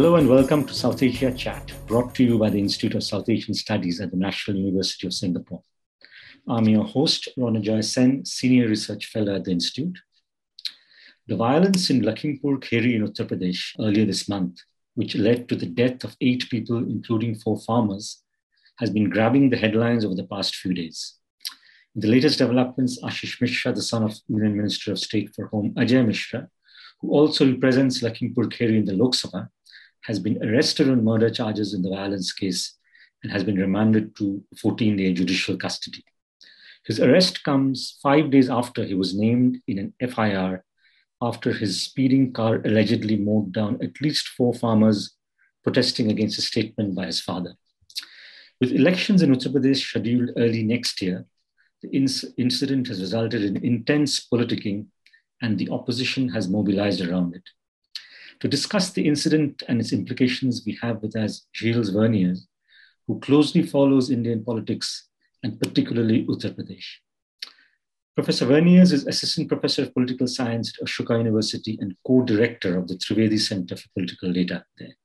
Hello and welcome to South Asia Chat, brought to you by the Institute of South Asian Studies at the National University of Singapore. I'm your host, Ronojoy Sen, Senior Research Fellow at the Institute. The violence in Lakhimpur Kheri in Uttar Pradesh earlier this month, which led to the death of eight people, including four farmers, has been grabbing the headlines over the past few days. In the latest developments, Ashish Mishra, the son of Union Minister of State for Home Ajay Mishra, who also represents Lakhimpur Kheri in the Lok Sabha, has been arrested on murder charges in the violence case and has been remanded to 14 day judicial custody. His arrest comes five days after he was named in an FIR after his speeding car allegedly mowed down at least four farmers protesting against a statement by his father. With elections in Uttar Pradesh scheduled early next year, the inc- incident has resulted in intense politicking and the opposition has mobilized around it. To discuss the incident and its implications, we have with us Gilles Verniers, who closely follows Indian politics and particularly Uttar Pradesh. Professor Verniers is Assistant Professor of Political Science at Ashoka University and co director of the Trivedi Center for Political Data there.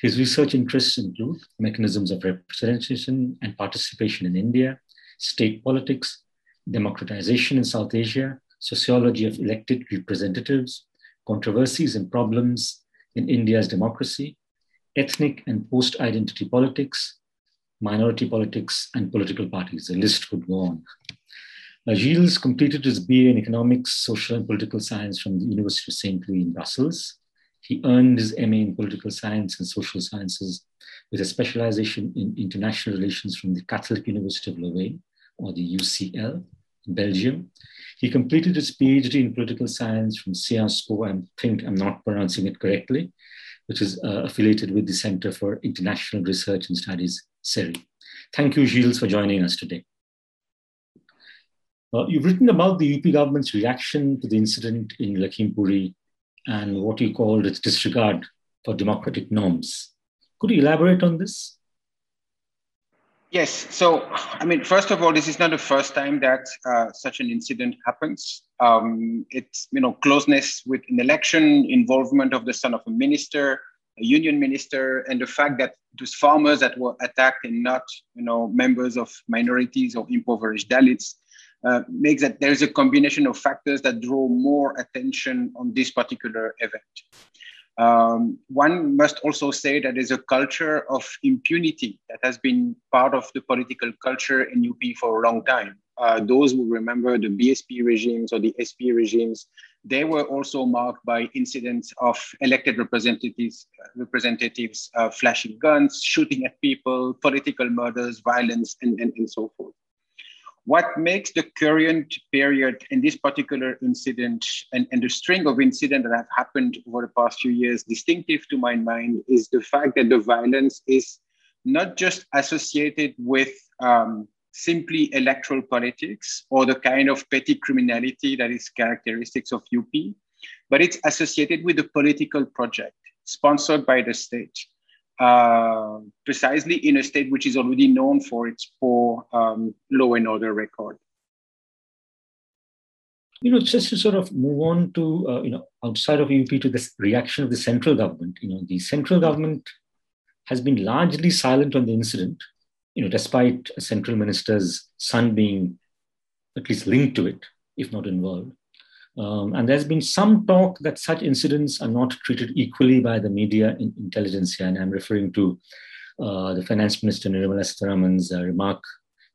His research interests include mechanisms of representation and participation in India, state politics, democratization in South Asia, sociology of elected representatives, controversies and problems in India's democracy, ethnic and post identity politics, minority politics, and political parties. The list could go on. Uh, Gilles completed his BA in economics, social, and political science from the University of St. Louis in Brussels. He earned his MA in political science and social sciences with a specialization in international relations from the Catholic University of Louvain, or the UCL, in Belgium. He completed his PhD in political science from Po, I think I'm not pronouncing it correctly, which is uh, affiliated with the Center for International Research and Studies, CERI. Thank you, Gilles, for joining us today. Uh, you've written about the UP government's reaction to the incident in Lakhimpuri and what you called its disregard for democratic norms. Could you elaborate on this? Yes. So, I mean, first of all, this is not the first time that uh, such an incident happens. Um, it's, you know, closeness with an election, involvement of the son of a minister, a union minister, and the fact that those farmers that were attacked and not, you know, members of minorities or impoverished Dalits uh, makes that there's a combination of factors that draw more attention on this particular event. Um, one must also say that there's a culture of impunity that has been part of the political culture in UP for a long time. Uh, those who remember the BSP regimes or the SP regimes, they were also marked by incidents of elected representatives, representatives uh, flashing guns, shooting at people, political murders, violence, and, and, and so forth. What makes the current period and this particular incident and, and the string of incidents that have happened over the past few years distinctive to my mind is the fact that the violence is not just associated with um, simply electoral politics or the kind of petty criminality that is characteristics of UP, but it's associated with a political project sponsored by the state uh, precisely in a state which is already known for its poor um, law and order record. You know, just to sort of move on to, uh, you know, outside of UP to this reaction of the central government, you know, the central government has been largely silent on the incident, you know, despite a central minister's son being at least linked to it, if not involved. Um, and there's been some talk that such incidents are not treated equally by the media in intelligentsia. And I'm referring to uh, the finance minister Nirmala Sitharaman's uh, remark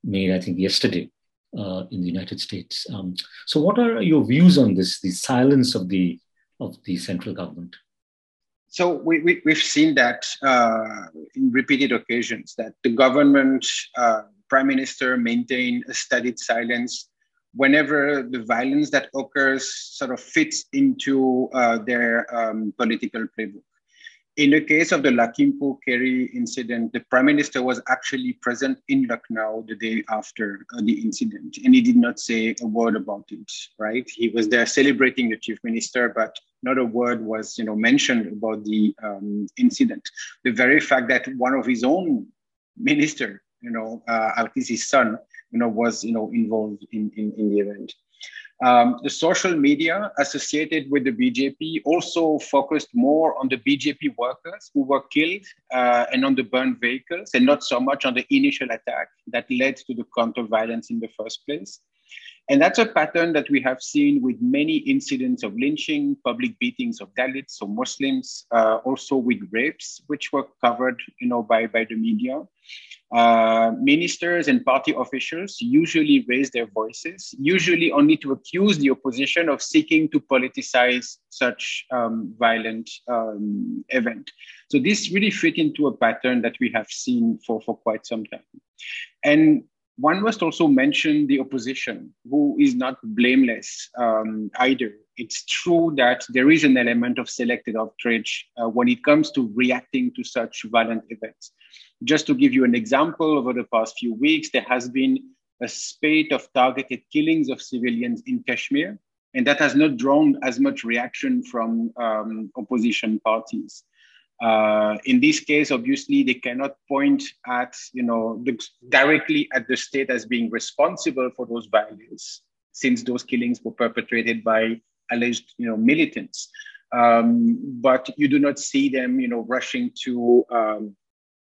made, I think, yesterday uh, in the United States. Um, so, what are your views on this? The silence of the of the central government. So we, we have seen that uh, in repeated occasions that the government, uh, prime minister, maintain a studied silence whenever the violence that occurs sort of fits into uh, their um, political playbook. In the case of the Lakhimpur Kheri incident, the prime minister was actually present in Lucknow the day after uh, the incident, and he did not say a word about it. Right? He was there celebrating the chief minister, but not a word was, you know, mentioned about the um, incident. The very fact that one of his own minister, you know, uh, his son, you know, was you know involved in in, in the event. Um, the social media associated with the BJP also focused more on the BJP workers who were killed uh, and on the burned vehicles, and not so much on the initial attack that led to the counter violence in the first place. And that's a pattern that we have seen with many incidents of lynching, public beatings of Dalits or Muslims, uh, also with rapes, which were covered, you know, by, by the media. Uh, ministers and party officials usually raise their voices, usually only to accuse the opposition of seeking to politicize such um, violent um, event. So this really fit into a pattern that we have seen for, for quite some time. And one must also mention the opposition, who is not blameless um, either. It's true that there is an element of selected outrage uh, when it comes to reacting to such violent events. Just to give you an example, over the past few weeks, there has been a spate of targeted killings of civilians in Kashmir, and that has not drawn as much reaction from um, opposition parties. Uh, in this case, obviously, they cannot point at, you know, the, directly at the state as being responsible for those violence, since those killings were perpetrated by alleged, you know, militants. Um, but you do not see them, you know, rushing to um,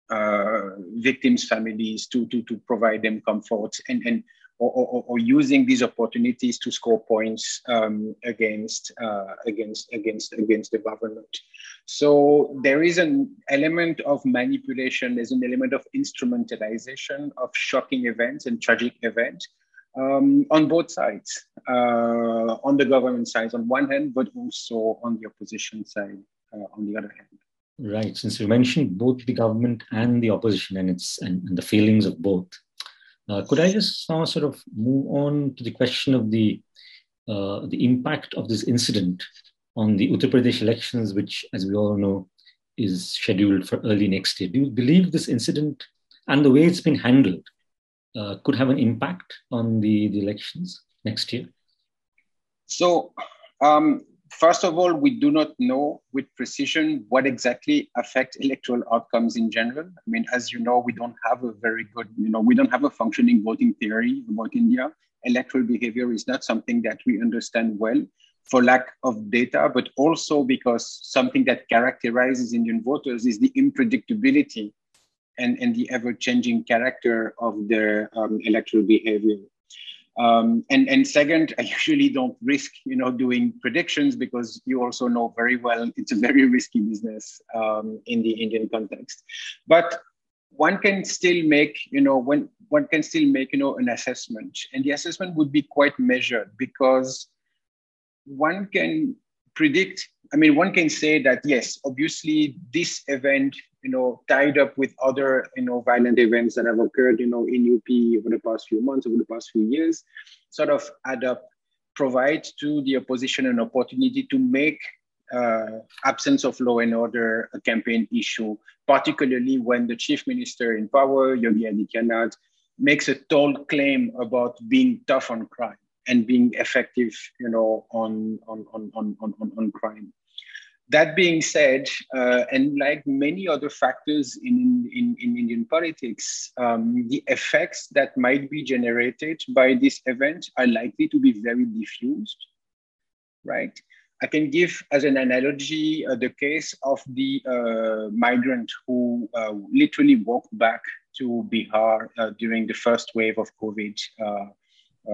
uh, victims' families to, to, to provide them comfort and, and or, or, using these opportunities to score points um, against uh, against against against the government. So there is an element of manipulation. There's an element of instrumentalization of shocking events and tragic events um, on both sides, uh, on the government side on one hand, but also on the opposition side uh, on the other hand. Right. Since you mentioned both the government and the opposition and its and, and the failings of both, could I just now sort of move on to the question of the uh, the impact of this incident on the Uttar Pradesh elections, which, as we all know, is scheduled for early next year? Do you believe this incident and the way it's been handled uh, could have an impact on the, the elections next year? So, um, First of all, we do not know with precision what exactly affect electoral outcomes in general. I mean, as you know, we don't have a very good, you know, we don't have a functioning voting theory about India. Electoral behavior is not something that we understand well for lack of data, but also because something that characterizes Indian voters is the unpredictability and, and the ever changing character of their um, electoral behavior. Um, and, and second, I usually don't risk, you know, doing predictions because you also know very well it's a very risky business um, in the Indian context. But one can still make, you know, when one can still make, you know, an assessment, and the assessment would be quite measured because one can predict. I mean, one can say that yes, obviously this event you know, tied up with other, you know, violent events that have occurred, you know, in UP over the past few months, over the past few years, sort of add up, provide to the opposition an opportunity to make uh, absence of law and order a campaign issue, particularly when the chief minister in power, Yogi Adityanath, makes a tall claim about being tough on crime and being effective, you know, on on on on on, on crime. That being said, uh, and like many other factors in, in, in Indian politics, um, the effects that might be generated by this event are likely to be very diffused, right? I can give as an analogy uh, the case of the uh, migrant who uh, literally walked back to Bihar uh, during the first wave of COVID uh,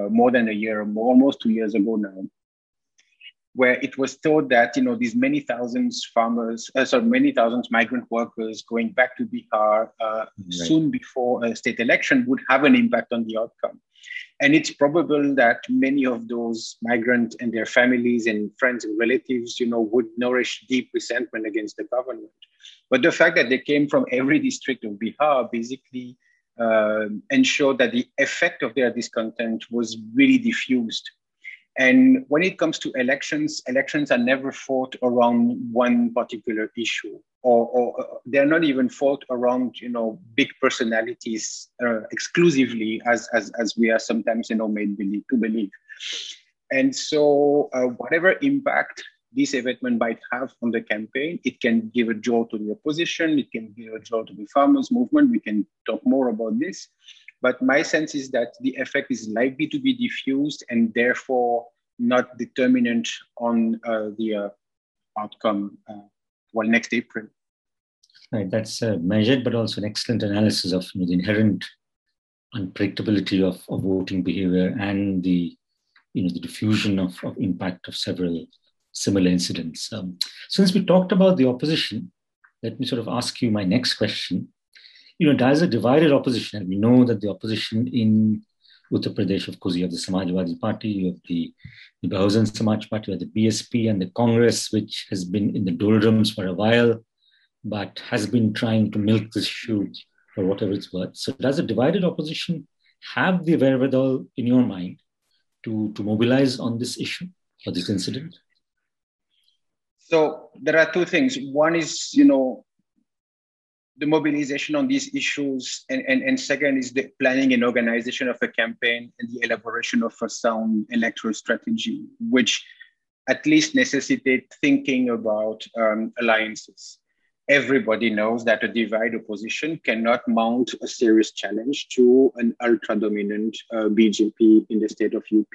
more than a year, almost two years ago now where it was thought that you know these many thousands farmers, uh, sorry, many thousands migrant workers going back to Bihar uh, right. soon before a state election would have an impact on the outcome. And it's probable that many of those migrants and their families and friends and relatives, you know, would nourish deep resentment against the government. But the fact that they came from every district of Bihar basically uh, ensured that the effect of their discontent was really diffused and when it comes to elections, elections are never fought around one particular issue, or, or uh, they're not even fought around you know big personalities uh, exclusively, as, as as we are sometimes you know made believe, to believe. And so, uh, whatever impact this event might have on the campaign, it can give a jolt to the opposition, it can give a jolt to the farmers' movement. We can talk more about this. But my sense is that the effect is likely to be diffused and therefore not determinant on uh, the uh, outcome uh, well next April. Right, that's uh, measured, but also an excellent analysis of you know, the inherent unpredictability of, of voting behavior and the you know the diffusion of, of impact of several similar incidents. Um, since we talked about the opposition, let me sort of ask you my next question. You know, there's a divided opposition, and we know that the opposition in Uttar Pradesh, of course, you have the Samajwadi Party, you have the, the Bahujan Samaj Party, you have the BSP and the Congress, which has been in the doldrums for a while, but has been trying to milk this issue for whatever it's worth. So, does a divided opposition have the wherewithal in your mind to, to mobilize on this issue or this incident? So, there are two things. One is, you know, the mobilization on these issues, and, and, and second is the planning and organization of a campaign and the elaboration of a sound electoral strategy, which at least necessitate thinking about um, alliances everybody knows that a divided opposition cannot mount a serious challenge to an ultra dominant uh, BJP in the state of UP.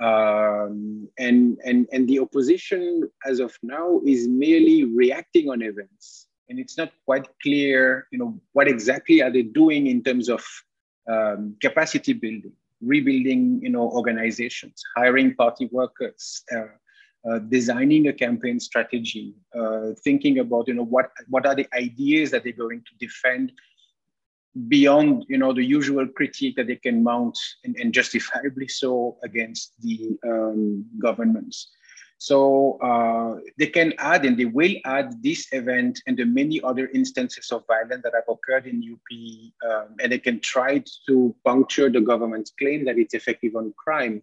Um, and, and, and the opposition, as of now, is merely reacting on events. And it's not quite clear, you know, what exactly are they doing in terms of um, capacity building, rebuilding, you know, organizations, hiring party workers, uh, uh, designing a campaign strategy, uh, thinking about you know what what are the ideas that they're going to defend beyond you know the usual critique that they can mount and, and justifiably so against the um, governments. So uh, they can add and they will add this event and the many other instances of violence that have occurred in UP, um, and they can try to puncture the government's claim that it's effective on crime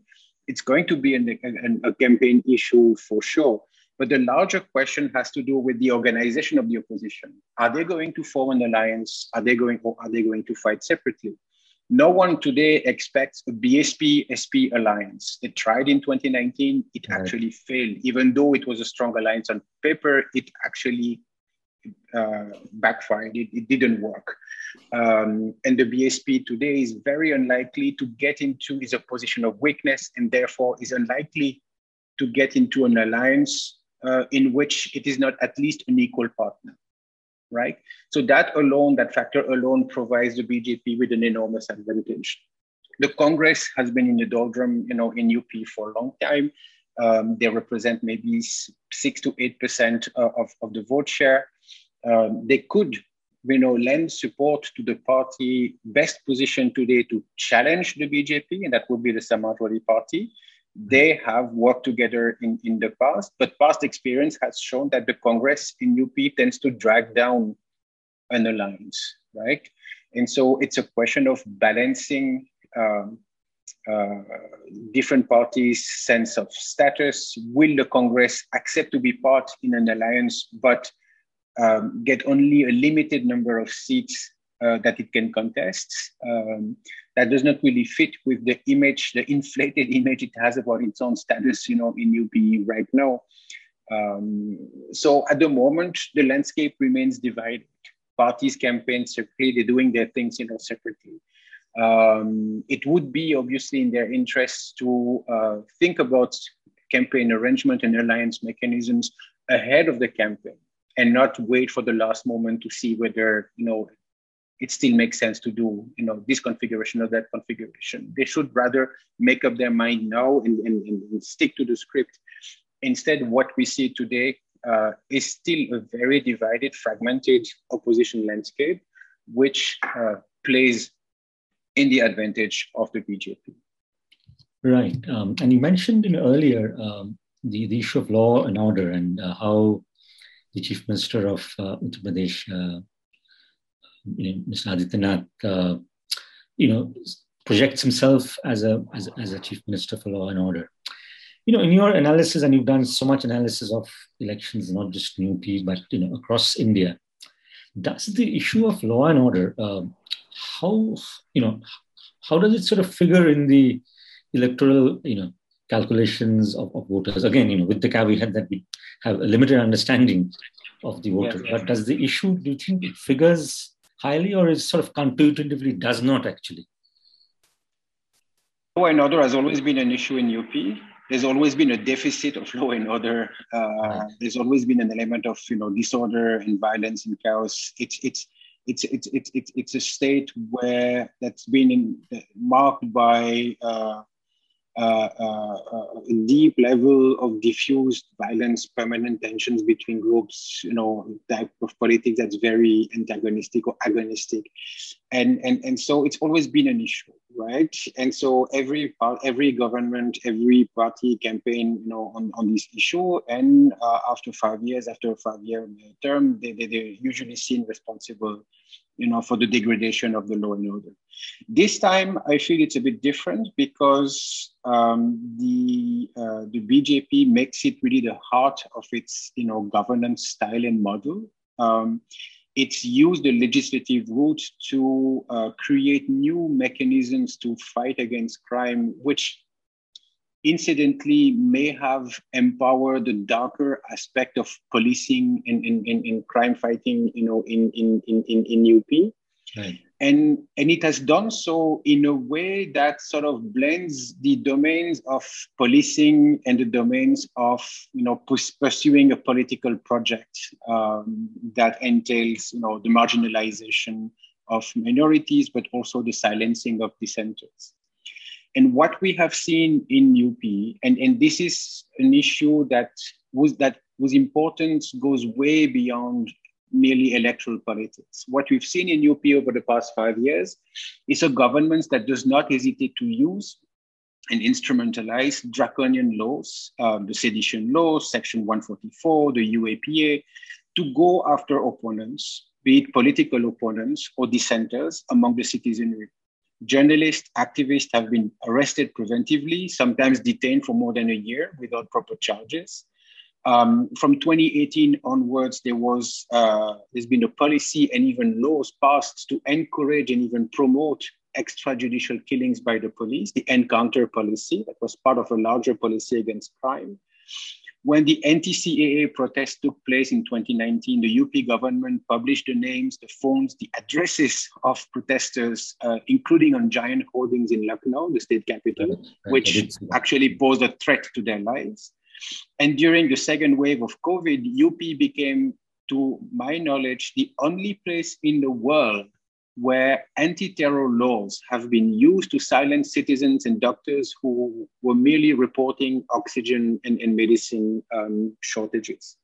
it's going to be an, an, a campaign issue for sure. But the larger question has to do with the organization of the opposition. Are they going to form an alliance? Are they going or are they going to fight separately? No one today expects a BSP SP alliance. It tried in 2019, it right. actually failed. Even though it was a strong alliance on paper, it actually uh, backfired. It, it, didn't work. Um, and the BSP today is very unlikely to get into is a position of weakness and therefore is unlikely to get into an alliance uh, in which it is not at least an equal partner. Right? So that alone, that factor alone provides the BJP with an enormous advantage. The Congress has been in the doldrum, you know, in UP for a long time. Um, they represent maybe six to eight percent uh, of, of the vote share um, they could you know, lend support to the party best positioned today to challenge the BJP, and that would be the Samajwadi Party. They have worked together in, in the past, but past experience has shown that the Congress in UP tends to drag down an alliance, right? And so it's a question of balancing um, uh, different parties' sense of status. Will the Congress accept to be part in an alliance, but um, get only a limited number of seats uh, that it can contest. Um, that does not really fit with the image, the inflated image it has about its own status, you know, in UP right now. Um, so at the moment, the landscape remains divided. Parties campaign separately, they're doing their things, you know, separately. Um, it would be obviously in their interest to uh, think about campaign arrangement and alliance mechanisms ahead of the campaign and not wait for the last moment to see whether you know it still makes sense to do you know this configuration or that configuration. They should rather make up their mind now and, and, and stick to the script. Instead what we see today uh, is still a very divided fragmented opposition landscape which uh, plays in the advantage of the bjp right. Um, and you mentioned in earlier um, the, the issue of law and order and uh, how the Chief Minister of uh, Uttar Pradesh, uh, you know, Mr. Adityanath, uh, you know, projects himself as a, as, as a Chief Minister for Law and Order. You know, in your analysis, and you've done so much analysis of elections, not just in UP, but you know, across India, does the issue of law and order, uh, how you know, how does it sort of figure in the electoral, you know, calculations of, of voters? Again, you know, with the caveat that we have a limited understanding of the voter. Yes, yes. But does the issue, do you think it figures highly or is sort of counterintuitively does not actually? Law and order has always been an issue in UP. there's always been a deficit of law and order. Uh, right. There's always been an element of you know disorder and violence and chaos. It's it's it's it's it's it's, it's a state where that's been in, marked by uh, uh, uh, deep level of diffused violence, permanent tensions between groups, you know, type of politics that's very antagonistic or agonistic. And, and, and so it's always been an issue, right? And so every every government, every party campaign, you know, on, on this issue. And uh, after five years, after a five-year term, they, they, they're usually seen responsible you know, for the degradation of the law and order. This time, I feel it's a bit different because um, the uh, the BJP makes it really the heart of its you know governance style and model. Um, it's used the legislative route to uh, create new mechanisms to fight against crime, which incidentally may have empowered the darker aspect of policing in, in, in, in crime fighting, you know, in, in, in, in UP. Right. And, and it has done so in a way that sort of blends the domains of policing and the domains of you know pursuing a political project um, that entails you know the marginalization of minorities, but also the silencing of dissenters. And what we have seen in UP, and, and this is an issue that was that was important, goes way beyond merely electoral politics. What we've seen in UP over the past five years is a government that does not hesitate to use and instrumentalize draconian laws, um, the sedition laws, Section 144, the UAPA, to go after opponents, be it political opponents or dissenters among the citizenry. Journalists, activists have been arrested preventively, sometimes detained for more than a year without proper charges. Um, from 2018 onwards, there was uh, there's been a policy and even laws passed to encourage and even promote extrajudicial killings by the police, the encounter policy that was part of a larger policy against crime. When the anti-CAA protests took place in 2019, the UP government published the names, the phones, the addresses of protesters, uh, including on giant hoardings in Lucknow, the state capital, which actually posed a threat to their lives. And during the second wave of COVID, UP became, to my knowledge, the only place in the world where anti-terror laws have been used to silence citizens and doctors who were merely reporting oxygen and, and medicine um, shortages.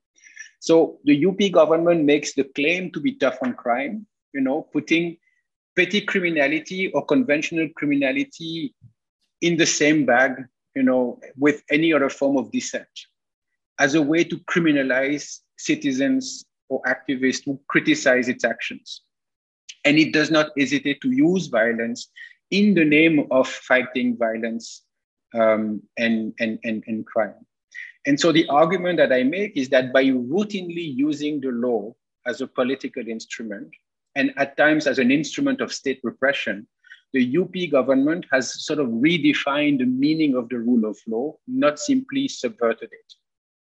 So the UP government makes the claim to be tough on crime, you know, putting petty criminality or conventional criminality in the same bag, you know, with any other form of dissent as a way to criminalize citizens or activists who criticize its actions and it does not hesitate to use violence in the name of fighting violence um, and, and, and, and crime. And so the argument that I make is that by routinely using the law as a political instrument, and at times as an instrument of state repression, the UP government has sort of redefined the meaning of the rule of law, not simply subverted it.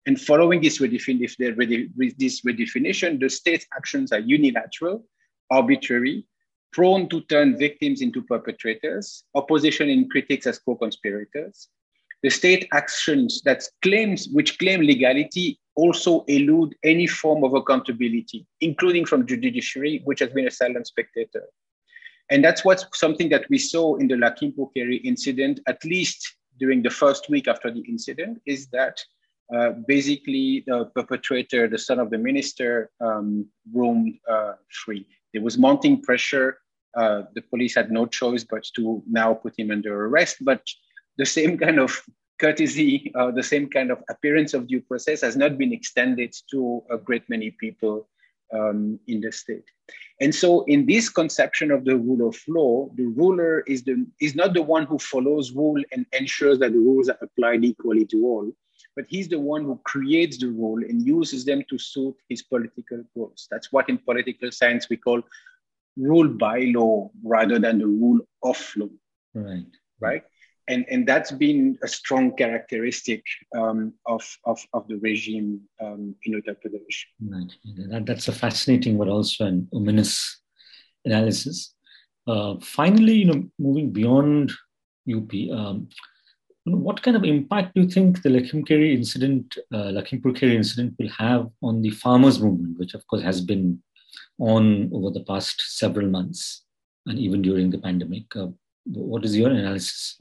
And following this, redefin- this redefinition, the state's actions are unilateral arbitrary, prone to turn victims into perpetrators, opposition and critics as co-conspirators. The state actions that claims, which claim legality also elude any form of accountability, including from judiciary, which has been a silent spectator. And that's what's something that we saw in the Lakhimpur Kheri incident, at least during the first week after the incident, is that uh, basically the perpetrator, the son of the minister, um, roamed uh, free. There was mounting pressure. Uh, the police had no choice but to now put him under arrest. But the same kind of courtesy, uh, the same kind of appearance of due process has not been extended to a great many people um, in the state. And so, in this conception of the rule of law, the ruler is, the, is not the one who follows rule and ensures that the rules are applied equally to all, but he's the one who creates the rule and uses them to suit his political goals. That's what in political science we call rule by law rather than the rule of law. Right. Right. And, and that's been a strong characteristic um, of, of, of the regime um, in Uttar Pradesh. Right. That, that's a fascinating but also an ominous analysis. Uh, finally, you know, moving beyond UP, um, What kind of impact do you think the Lakhimpur incident, uh, Lakhimpur Kheri incident, will have on the farmers' movement, which of course has been on over the past several months and even during the pandemic? Uh, what is your analysis?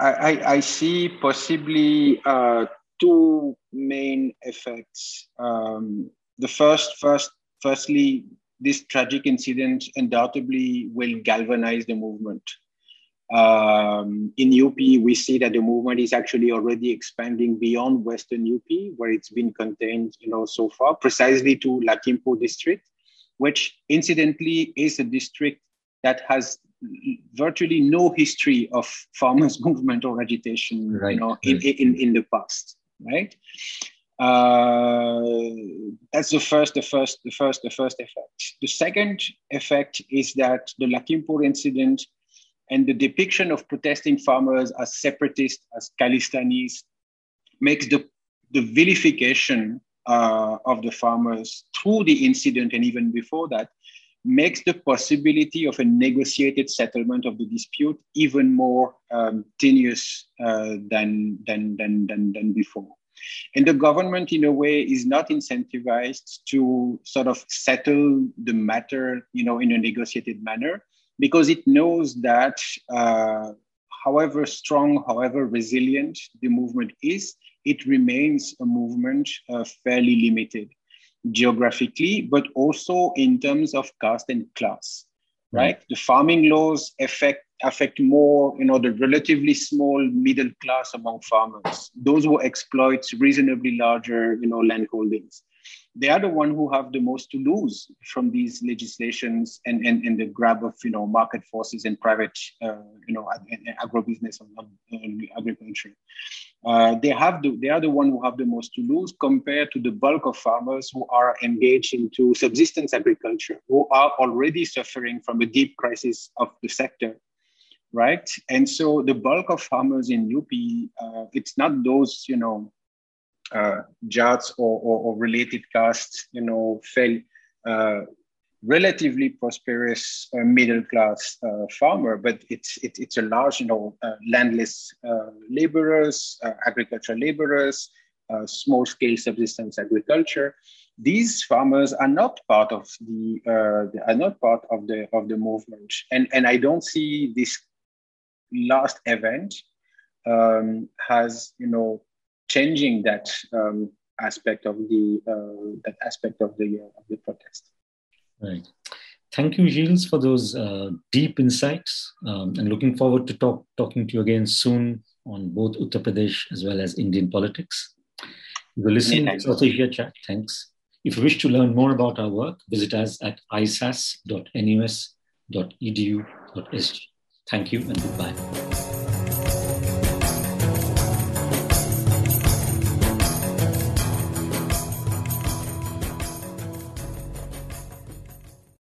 I, I, I see possibly uh, two main effects. Um, the first, first, firstly, this tragic incident undoubtedly will galvanize the movement. Um, in UP, we see that the movement is actually already expanding beyond Western UP, where it's been contained, you know, so far, precisely to Lakhimpur district, which incidentally is a district that has virtually no history of farmers' movement or agitation, right. you know, in, in, in the past, right? Uh, that's the first, the first, the first, the first effect. The second effect is that the Lakhimpur incident and the depiction of protesting farmers as separatists, as Khalistanis, makes the, the vilification uh, of the farmers through the incident and even before that makes the possibility of a negotiated settlement of the dispute even more um, tenuous uh, than, than, than, than, than before. And the government, in a way, is not incentivized to sort of settle the matter, you know, in a negotiated manner, because it knows that uh, however strong, however resilient the movement is, it remains a movement uh, fairly limited geographically, but also in terms of caste and class. Right, the farming laws affect affect more, you know, the relatively small middle class among farmers, those who exploit reasonably larger, you know, land holdings they are the one who have the most to lose from these legislations and, and, and the grab of you know market forces and private uh, you know agribusiness and agriculture. Uh, they have the, they are the one who have the most to lose compared to the bulk of farmers who are engaged into subsistence agriculture, who are already suffering from a deep crisis of the sector right? And so the bulk of farmers in UP, uh, it's not those, you know, uh, or, or, or, related castes, you know, fell uh, relatively prosperous uh, middle class uh, farmer, but it's it, it's a large, you know, uh, landless uh, laborers, agricultural laborers, small scale subsistence agriculture. These farmers are not part of the are not part of the of the movement, and and I don't see this last event um, has you know changing that um, aspect of the uh, that aspect of the uh, of the protest. Right. Thank you, Gilles, for those uh, deep insights, um, and looking forward to talk talking to you again soon on both Uttar Pradesh as well as Indian politics. You're listening to South Asia Chat. Thanks. If you wish to learn more about our work, visit us at isas.nus.edu.sg. Thank you and goodbye.